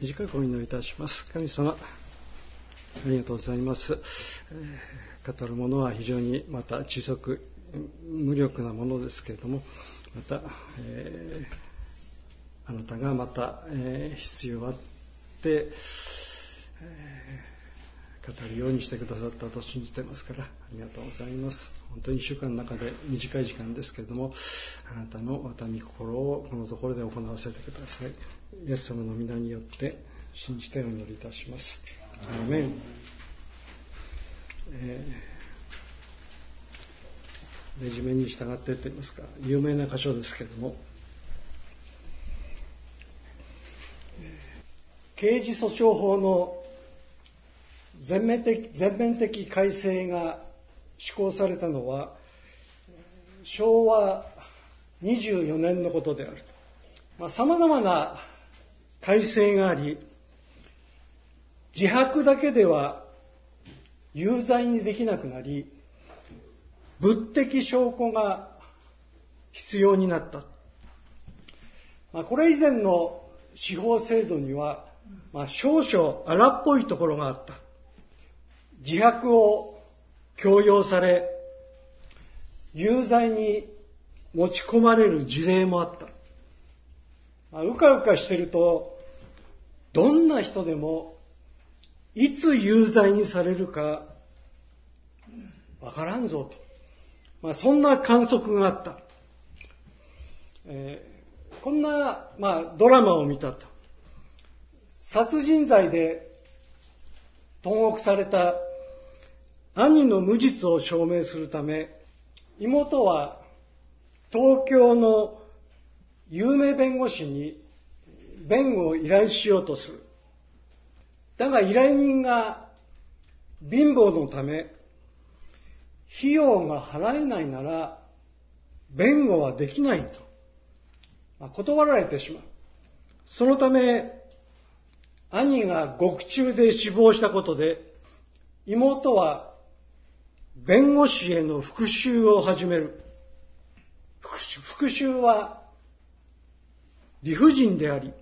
短くお祈りいたします。神様ありがとうございます、語るものは非常にまた小さく無力なものですけれどもまた、えーあなたがまた、えー必要あって、えー語るようにしてくださったと信じてますからありがとうございます。本当に1週間の中で短い時間ですけれどもあなたのまた御心をこのところで行わせてください。イエス様の皆によって信じてお祈りいたします。アーメン、えーレジメに従ってといいますか。有名な箇所ですけれども。刑事訴訟法の全面的全面的改正が施行されたのは昭和24年のことであると。さまざ、まな改正があり自白だけでは有罪にできなくなり物的証拠が必要になった、まあ、これ以前の司法制度には、まあ、少々荒っぽいところがあった。自白を強要され有罪に持ち込まれる事例もあった、まあ、うかうかしてるとどんな人でもいつ有罪にされるかわからんぞと、まあ、そんな観測があった、えーこんな、まあ、ドラマを見たと。殺人罪で投獄された兄の無実を証明するため妹は東京の有名弁護士に弁護を依頼しようとする。だが依頼人が貧乏のため費用が払えないなら弁護はできないとまあ断られてしまう。そのため兄が獄中で死亡したことで妹は弁護士への復讐を始める。復讐は理不尽であり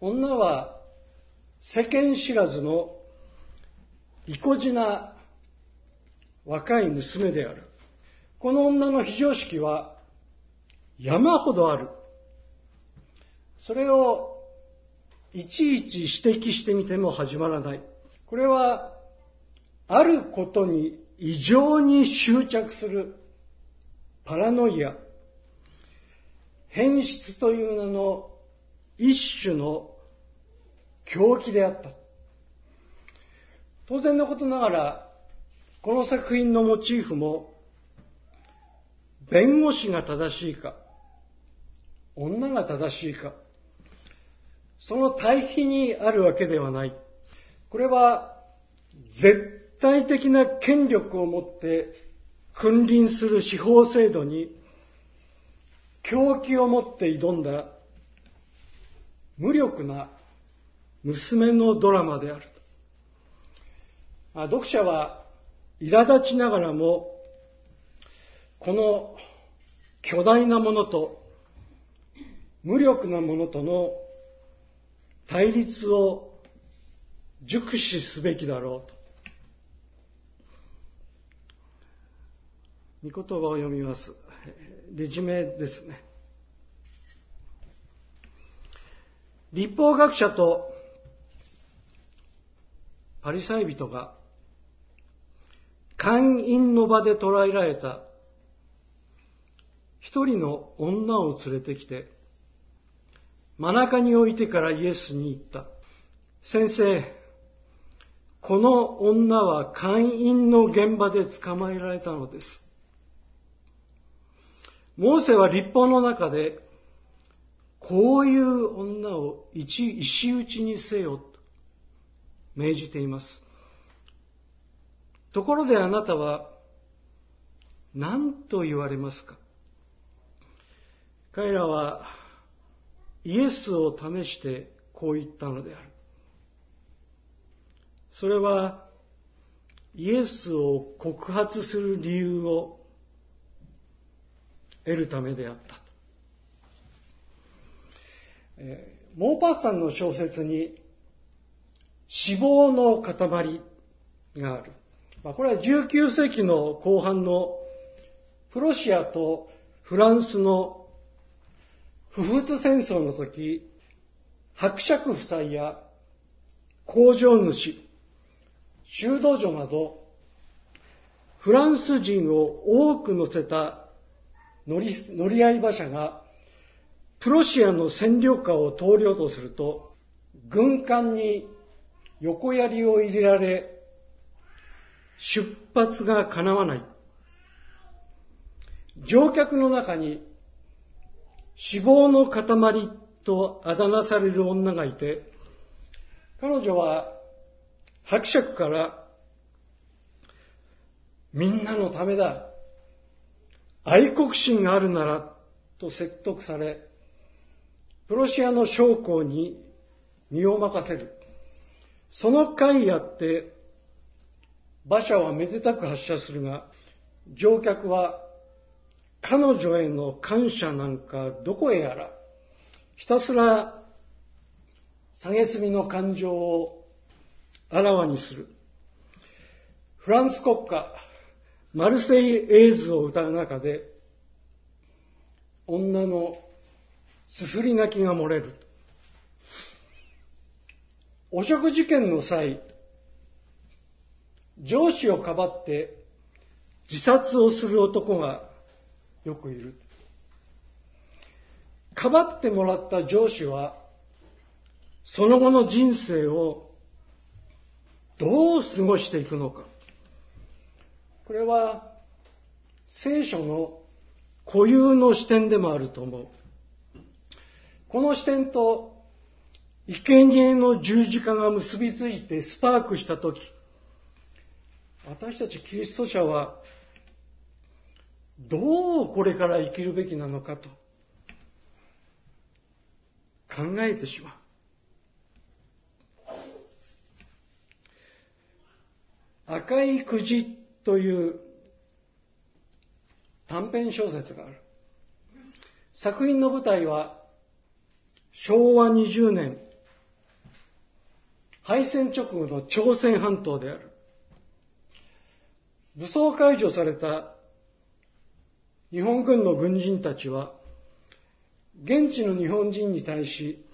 女は世間知らずの意固地な若い娘である。この女の非常識は山ほどある。それをいちいち指摘してみても始まらない。これはあることに異常に執着するパラノイア。変質という名の一種の狂気であった。当然のことながらこの作品のモチーフも弁護士が正しいか女が正しいかその対比にあるわけではない。これは絶対的な権力を持って君臨する司法制度に狂気を持って挑んだ無力な娘のドラマであるまあ読者は苛立ちながらもこの巨大なものと無力なものとの対立を熟視すべきだろうと。御言葉を読みます。レジュメですね。立法学者とパリサイ人が勧誘の場で捕らえられた一人の女を連れてきて真中に置いてからイエスに言った。先生、この女は勧誘の現場で捕まえられたのです。モーセは立法の中で、こういう女を石石打ちにせよと命じています。ところであなたは何と言われますか？彼らはイエスを試してこう言ったのである。それはイエスを告発する理由を得るためであった。えーモーパッサンの小説に死亡の塊がある。まあ、これは19世紀の後半のプロシアとフランスの不仏戦争の時、伯爵夫妻や工場主、修道女など、フランス人を多く乗せた乗り乗り合い馬車が、プロシアの占領下を通りようとすると、軍艦に横槍を入れられ、出発が叶わない。乗客の中に死亡の塊とあだ名される女がいて、彼女は伯爵からみんなのためだ。愛国心があるならと説得され、プロシアの将校に身を任せる。その回あって、馬車はめでたく発車するが、乗客は彼女への感謝なんかどこへやら、ひたすら蔑みの感情をあらわにする。フランス国家、マルセイエーズを歌う中で、女のすすり泣きが漏れる。汚職事件の際、上司をかばって自殺をする男がよくいる。かばってもらった上司は、その後の人生をどう過ごしていくのか。これは聖書の固有の視点でもあると思う。この視点と生贄の十字架が結びついてスパークしたとき、私たちキリスト者はどうこれから生きるべきなのかと考えてしまう。赤いくじという短編小説がある。作品の舞台は昭和20年、敗戦直後の朝鮮半島である。武装解除された日本軍の軍人たちは、現地の日本人に対し、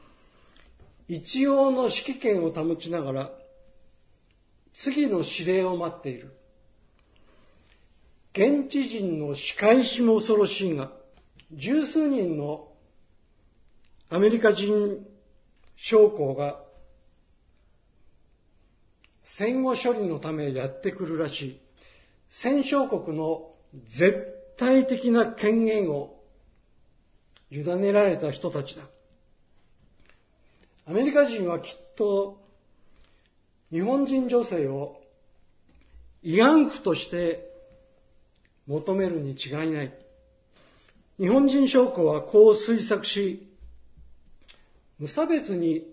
一応の指揮権を保ちながら、次の指令を待っている。現地人の仕返しも恐ろしいが、十数人のアメリカ人将校が戦後処理のためやってくるらしい。戦勝国の絶対的な権限を委ねられた人たちだ。アメリカ人はきっと日本人女性を慰安婦として求めるに違いない。日本人将校はこう推測し、無差別に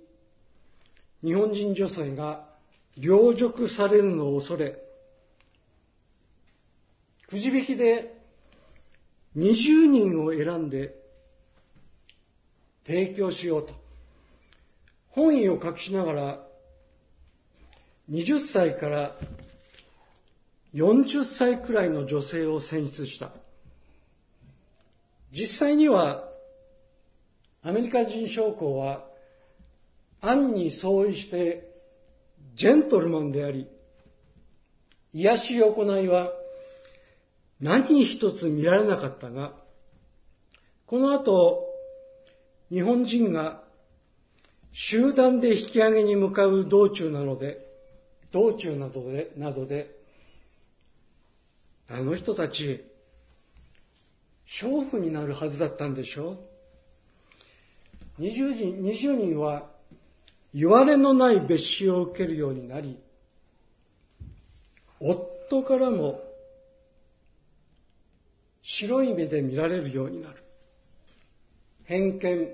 日本人女性が領辱されるのを恐れ、くじ引きで20人を選んで提供しようと。本意を隠しながら、20歳から40歳くらいの女性を選出した。実際には、アメリカ人将校は、暗に相違して、ジェントルマンであり、癒し行いは、何一つ見られなかったが、この後、日本人が集団で引き上げに向かう道中なので、道中などで、などで、あの人たち、娼婦になるはずだったんでしょ？う ?20 人、20人は言われのない別紙を受けるようになり、夫からも白い目で見られるようになる。偏見、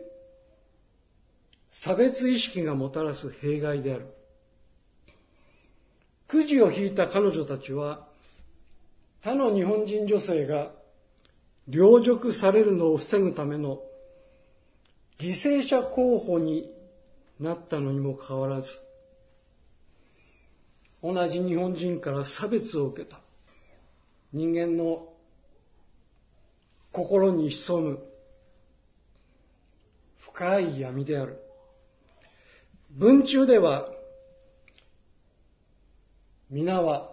差別意識がもたらす弊害である。くじを引いた彼女たちは、他の日本人女性が領辱されるのを防ぐための犠牲者候補になったのにもかかわらず、同じ日本人から差別を受けた。人間の心に潜む深い闇である。文中では、皆は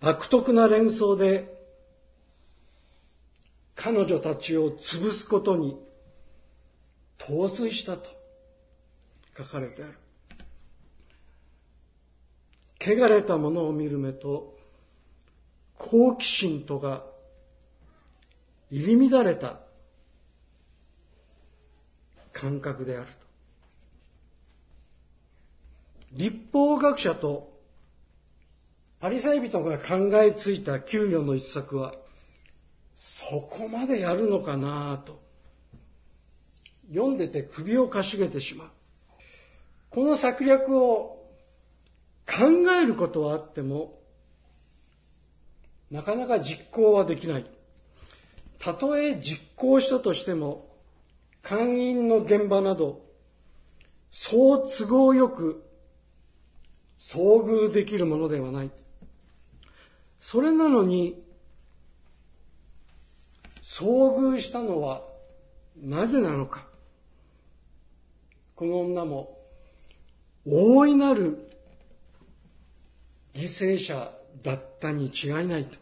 悪徳な連想で彼女たちを潰すことに陶酔したと書かれてある。汚れたものを見る目と好奇心とが入り乱れた感覚であると。立法学者とパリサイ人が考えついた給与の一策は、そこまでやるのかなと、読んでて首をかしげてしまう。この策略を考えることはあっても、なかなか実行はできない。たとえ実行したとしても、会員の現場など、そう都合よく遭遇できるものではない。それなのに、遭遇したのはなぜなのか。この女も大いなる犠牲者だったに違いないと。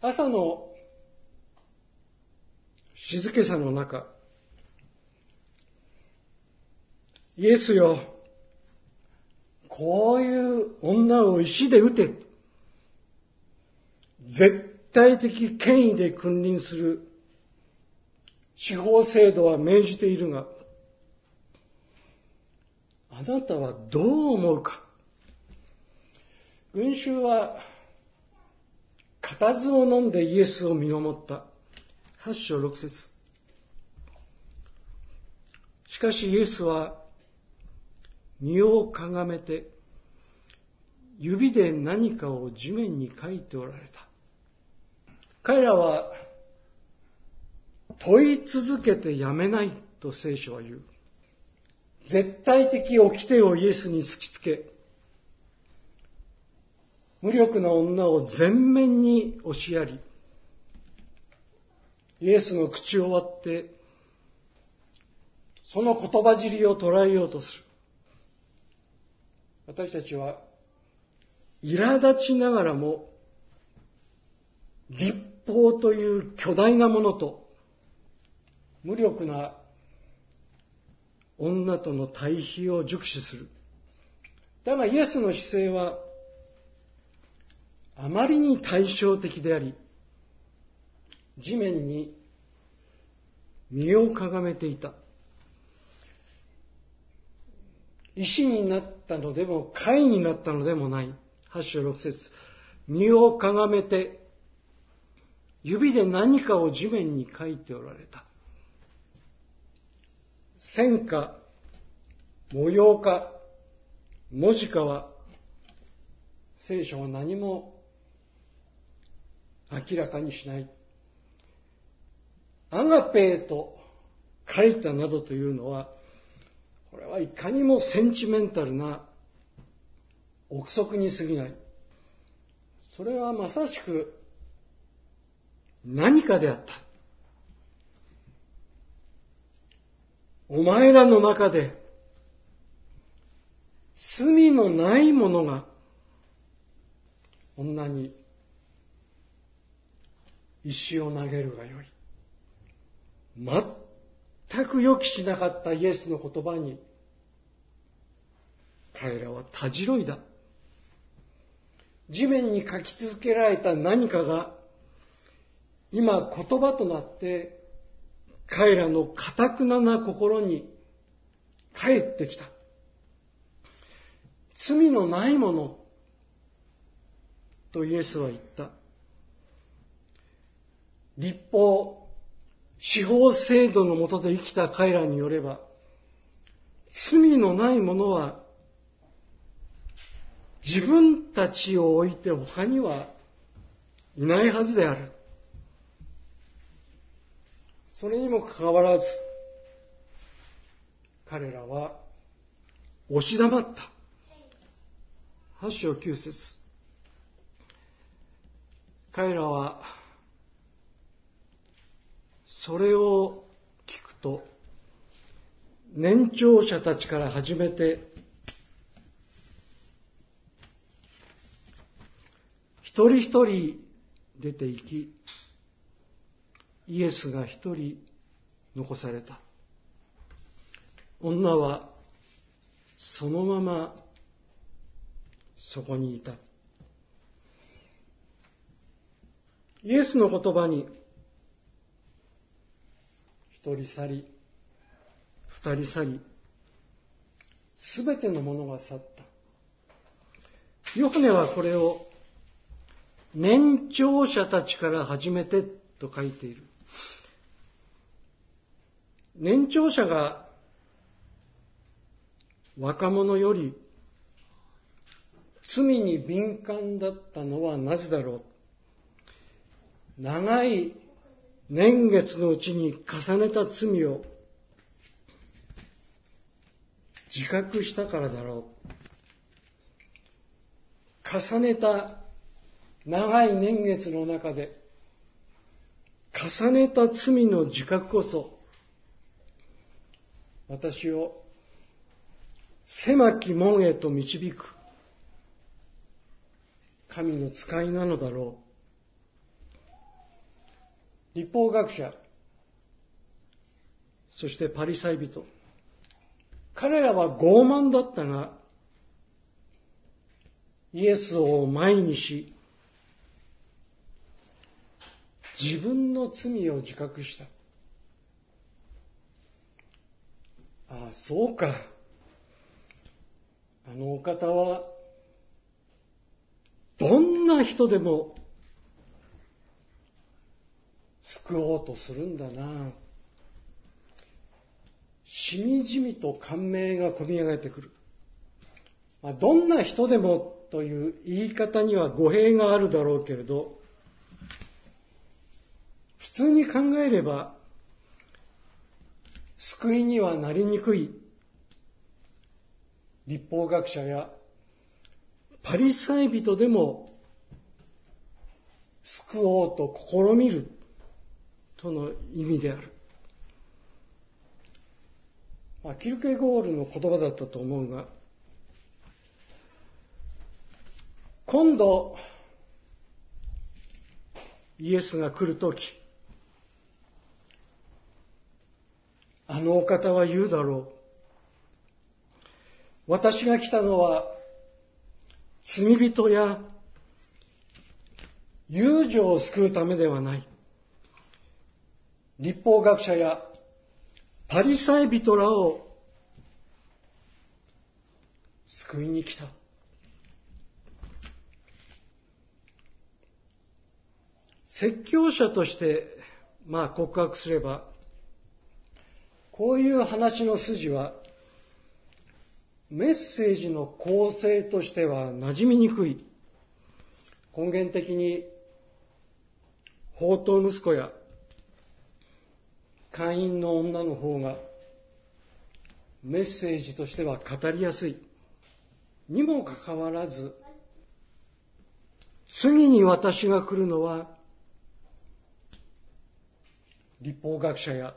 朝の静けさの中、イエスよ、こういう女を石で撃て。絶対的権威で君臨する司法制度は命じているが、あなたはどう思うか群衆は固唾を飲んでイエスを見守った。八章六節しかしイエスは身をかがめて指で何かを地面に書いておられた。彼らは問い続けてやめないと聖書は言う。絶対的掟をイエスに突きつけ、無力な女を全面に押しやり、イエスの口を割って、その言葉尻を捉えようとする。私たちは、苛立ちながらも、立法という巨大なものと、無力な女との対比を熟知する。だがイエスの姿勢は、あまりに対照的であり、地面に身をかがめていた。石になったのでも、貝になったのでもない。八章六節身をかがめて、指で何かを地面に書いておられた。線か、模様か、文字かは、聖書は何も明らかにしない。アガペーと書いたなどというのは、これはいかにもセンチメンタルな憶測に過ぎない。それはまさしく何かであった。お前らの中で罪のない者が女に石を投げるがよい。全く予期しなかったイエスの言葉に彼らはたじろいだ。地面に書き続けられた何かが今言葉となって彼らの堅くなな心に帰ってきた。罪のないものとイエスは言った。立法、司法制度のもとで生きた彼らによれば、罪のない者は自分たちを置いて他にはいないはずである。それにもかかわらず、彼らは押し黙った。8章9節彼らはそれを聞くと年長者たちから始めて一人一人出て行きイエスが一人残された。女はそのままそこにいた。イエスの言葉に一人去り二人去りすべてのものが去った。ヨハネはこれを年長者たちから始めてと書いている。年長者が若者より罪に敏感だったのはなぜだろう。長い年月のうちに重ねた罪を自覚したからだろう。重ねた長い年月の中で重ねた罪の自覚こそ私を狭き門へと導く神の使いなのだろう。立法学者、そしてパリサイ人。彼らは傲慢だったが、イエスを前にし、自分の罪を自覚した。ああ、そうか。あのお方は、どんな人でも救おうとするんだな。しみじみと感銘が込み上げてくる。まあ、どんな人でもという言い方には語弊があるだろうけれど、通に考えれば、救いにはなりにくい立法学者やパリサイ人でも救おうと試みるとの意味である。まあ、キルケゴールの言葉だったと思うが、今度、イエスが来るとき、あのお方は言うだろう。私が来たのは、罪人や友情を救うためではない。立法学者やパリサイ人らを救いに来た。説教者として、まあ告白すれば、こういう話の筋はメッセージの構成としては馴染みにくい。根源的に、宝刀息子や会員の女の方がメッセージとしては語りやすい。にもかかわらず、次に私が来るのは、立法学者や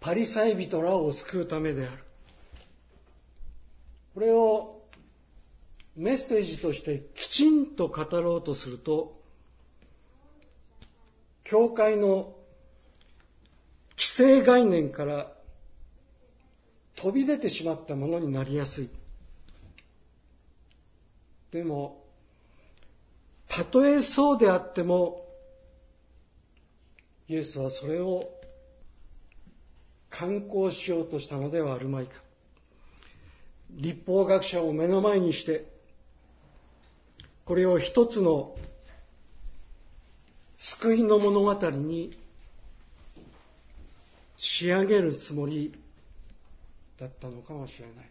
パリサイ人らを救うためである。これをメッセージとしてきちんと語ろうとすると、教会の既成概念から飛び出てしまったものになりやすい。でも、たとえそうであっても、イエスはそれを観光しようとしたのではあるまいか。立法学者を目の前にして、これを一つの救いの物語に仕上げるつもりだったのかもしれない。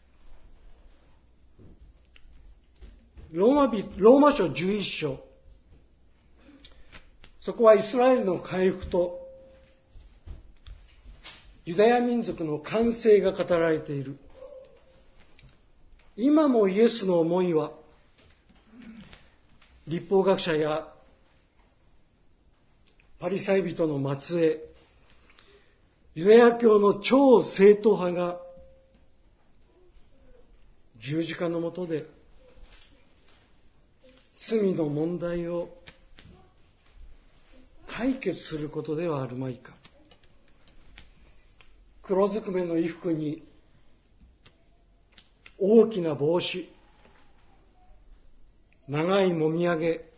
ローマローマ書11章。そこはイスラエルの回復とユダヤ民族の完成が語られている。今もイエスの思いは、立法学者やパリサイ人の末裔、ユダヤ教の超正統派が十字架のもとで罪の問題を解決することではあるまいか。黒ずくめの衣服に大きな帽子、長いもみあげ、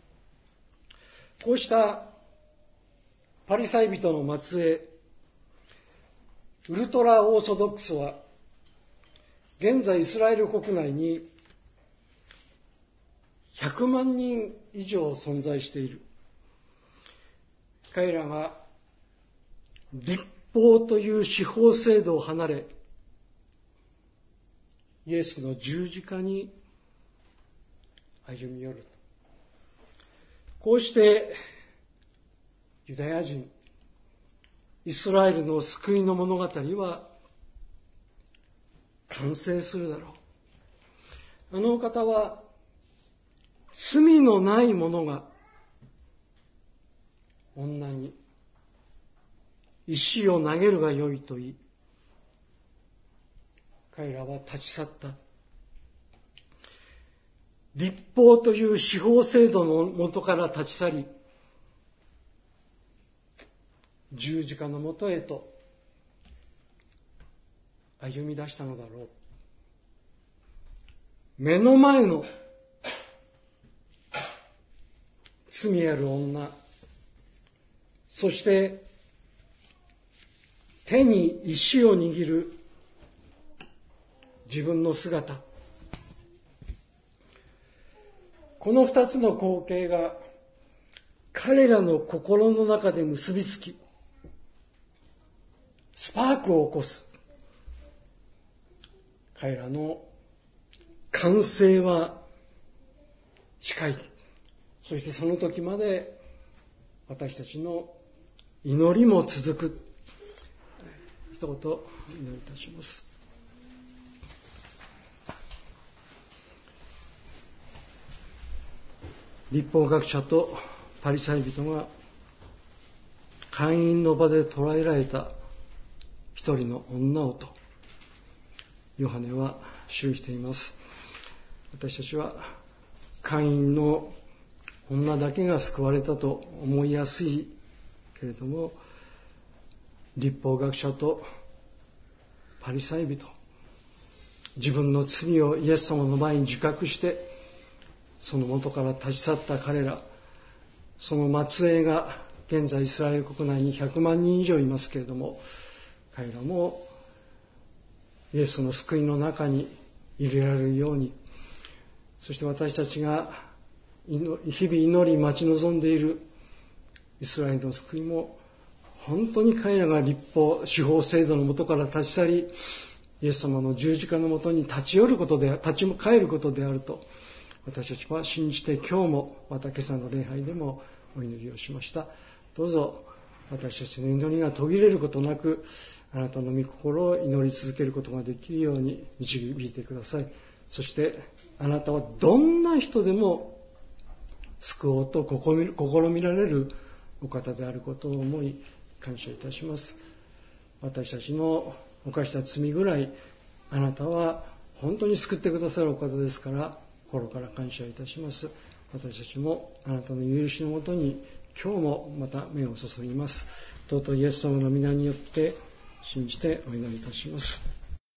こうしたパリサイ人の末裔、ウルトラオーソドックスは、現在イスラエル国内に100万人以上存在している。彼らが立法という司法制度を離れ、イエスの十字架に歩み寄ると。こうして、ユダヤ人、イスラエルの救いの物語は完成するだろう。あの方は罪のない者が女に石を投げるがよいと言い、彼らは立ち去った。立法という司法制度のもとから立ち去り、十字架のもとへと歩み出したのだろう。目の前の罪ある女、そして手に石を握る自分の姿。この二つの光景が彼らの心の中で結びつき、スパークを起こす。彼らの完成は近い。そしてその時まで私たちの祈りも続く。一言お祈りいたします。立法学者とパリサイ人が会員の場で捕らえられた一人の女をと、ヨハネは記しています。私たちは会員の女だけが救われたと思いやすいけれども、立法学者とパリサイ人、自分の罪をイエス様の前に自覚して、その元から立ち去った彼ら、その末裔が現在イスラエル国内に100万人以上いますけれども、彼らもイエスの救いの中に入れられるように、そして私たちが日々祈り待ち望んでいるイスラエルの救いも、本当に彼らが立法、司法制度のもとから立ち去り、イエス様の十字架のもとに立ち寄ることで、立ち返ることであると、私たちは信じて今日もまた今朝の礼拝でもお祈りをしました。どうぞ私たちの祈りが途切れることなく、あなたの御心を祈り続けることができるように導いてください。そして、あなたはどんな人でも救おうと試みられるお方であることを思い、感謝いたします。私たちの犯した罪ぐらい、あなたは本当に救ってくださるお方ですから、心から感謝いたします。私たちもあなたの許しのもとに今日もまた目を注ぎます。尊いイエス様の皆によって信じてお祈りいたします。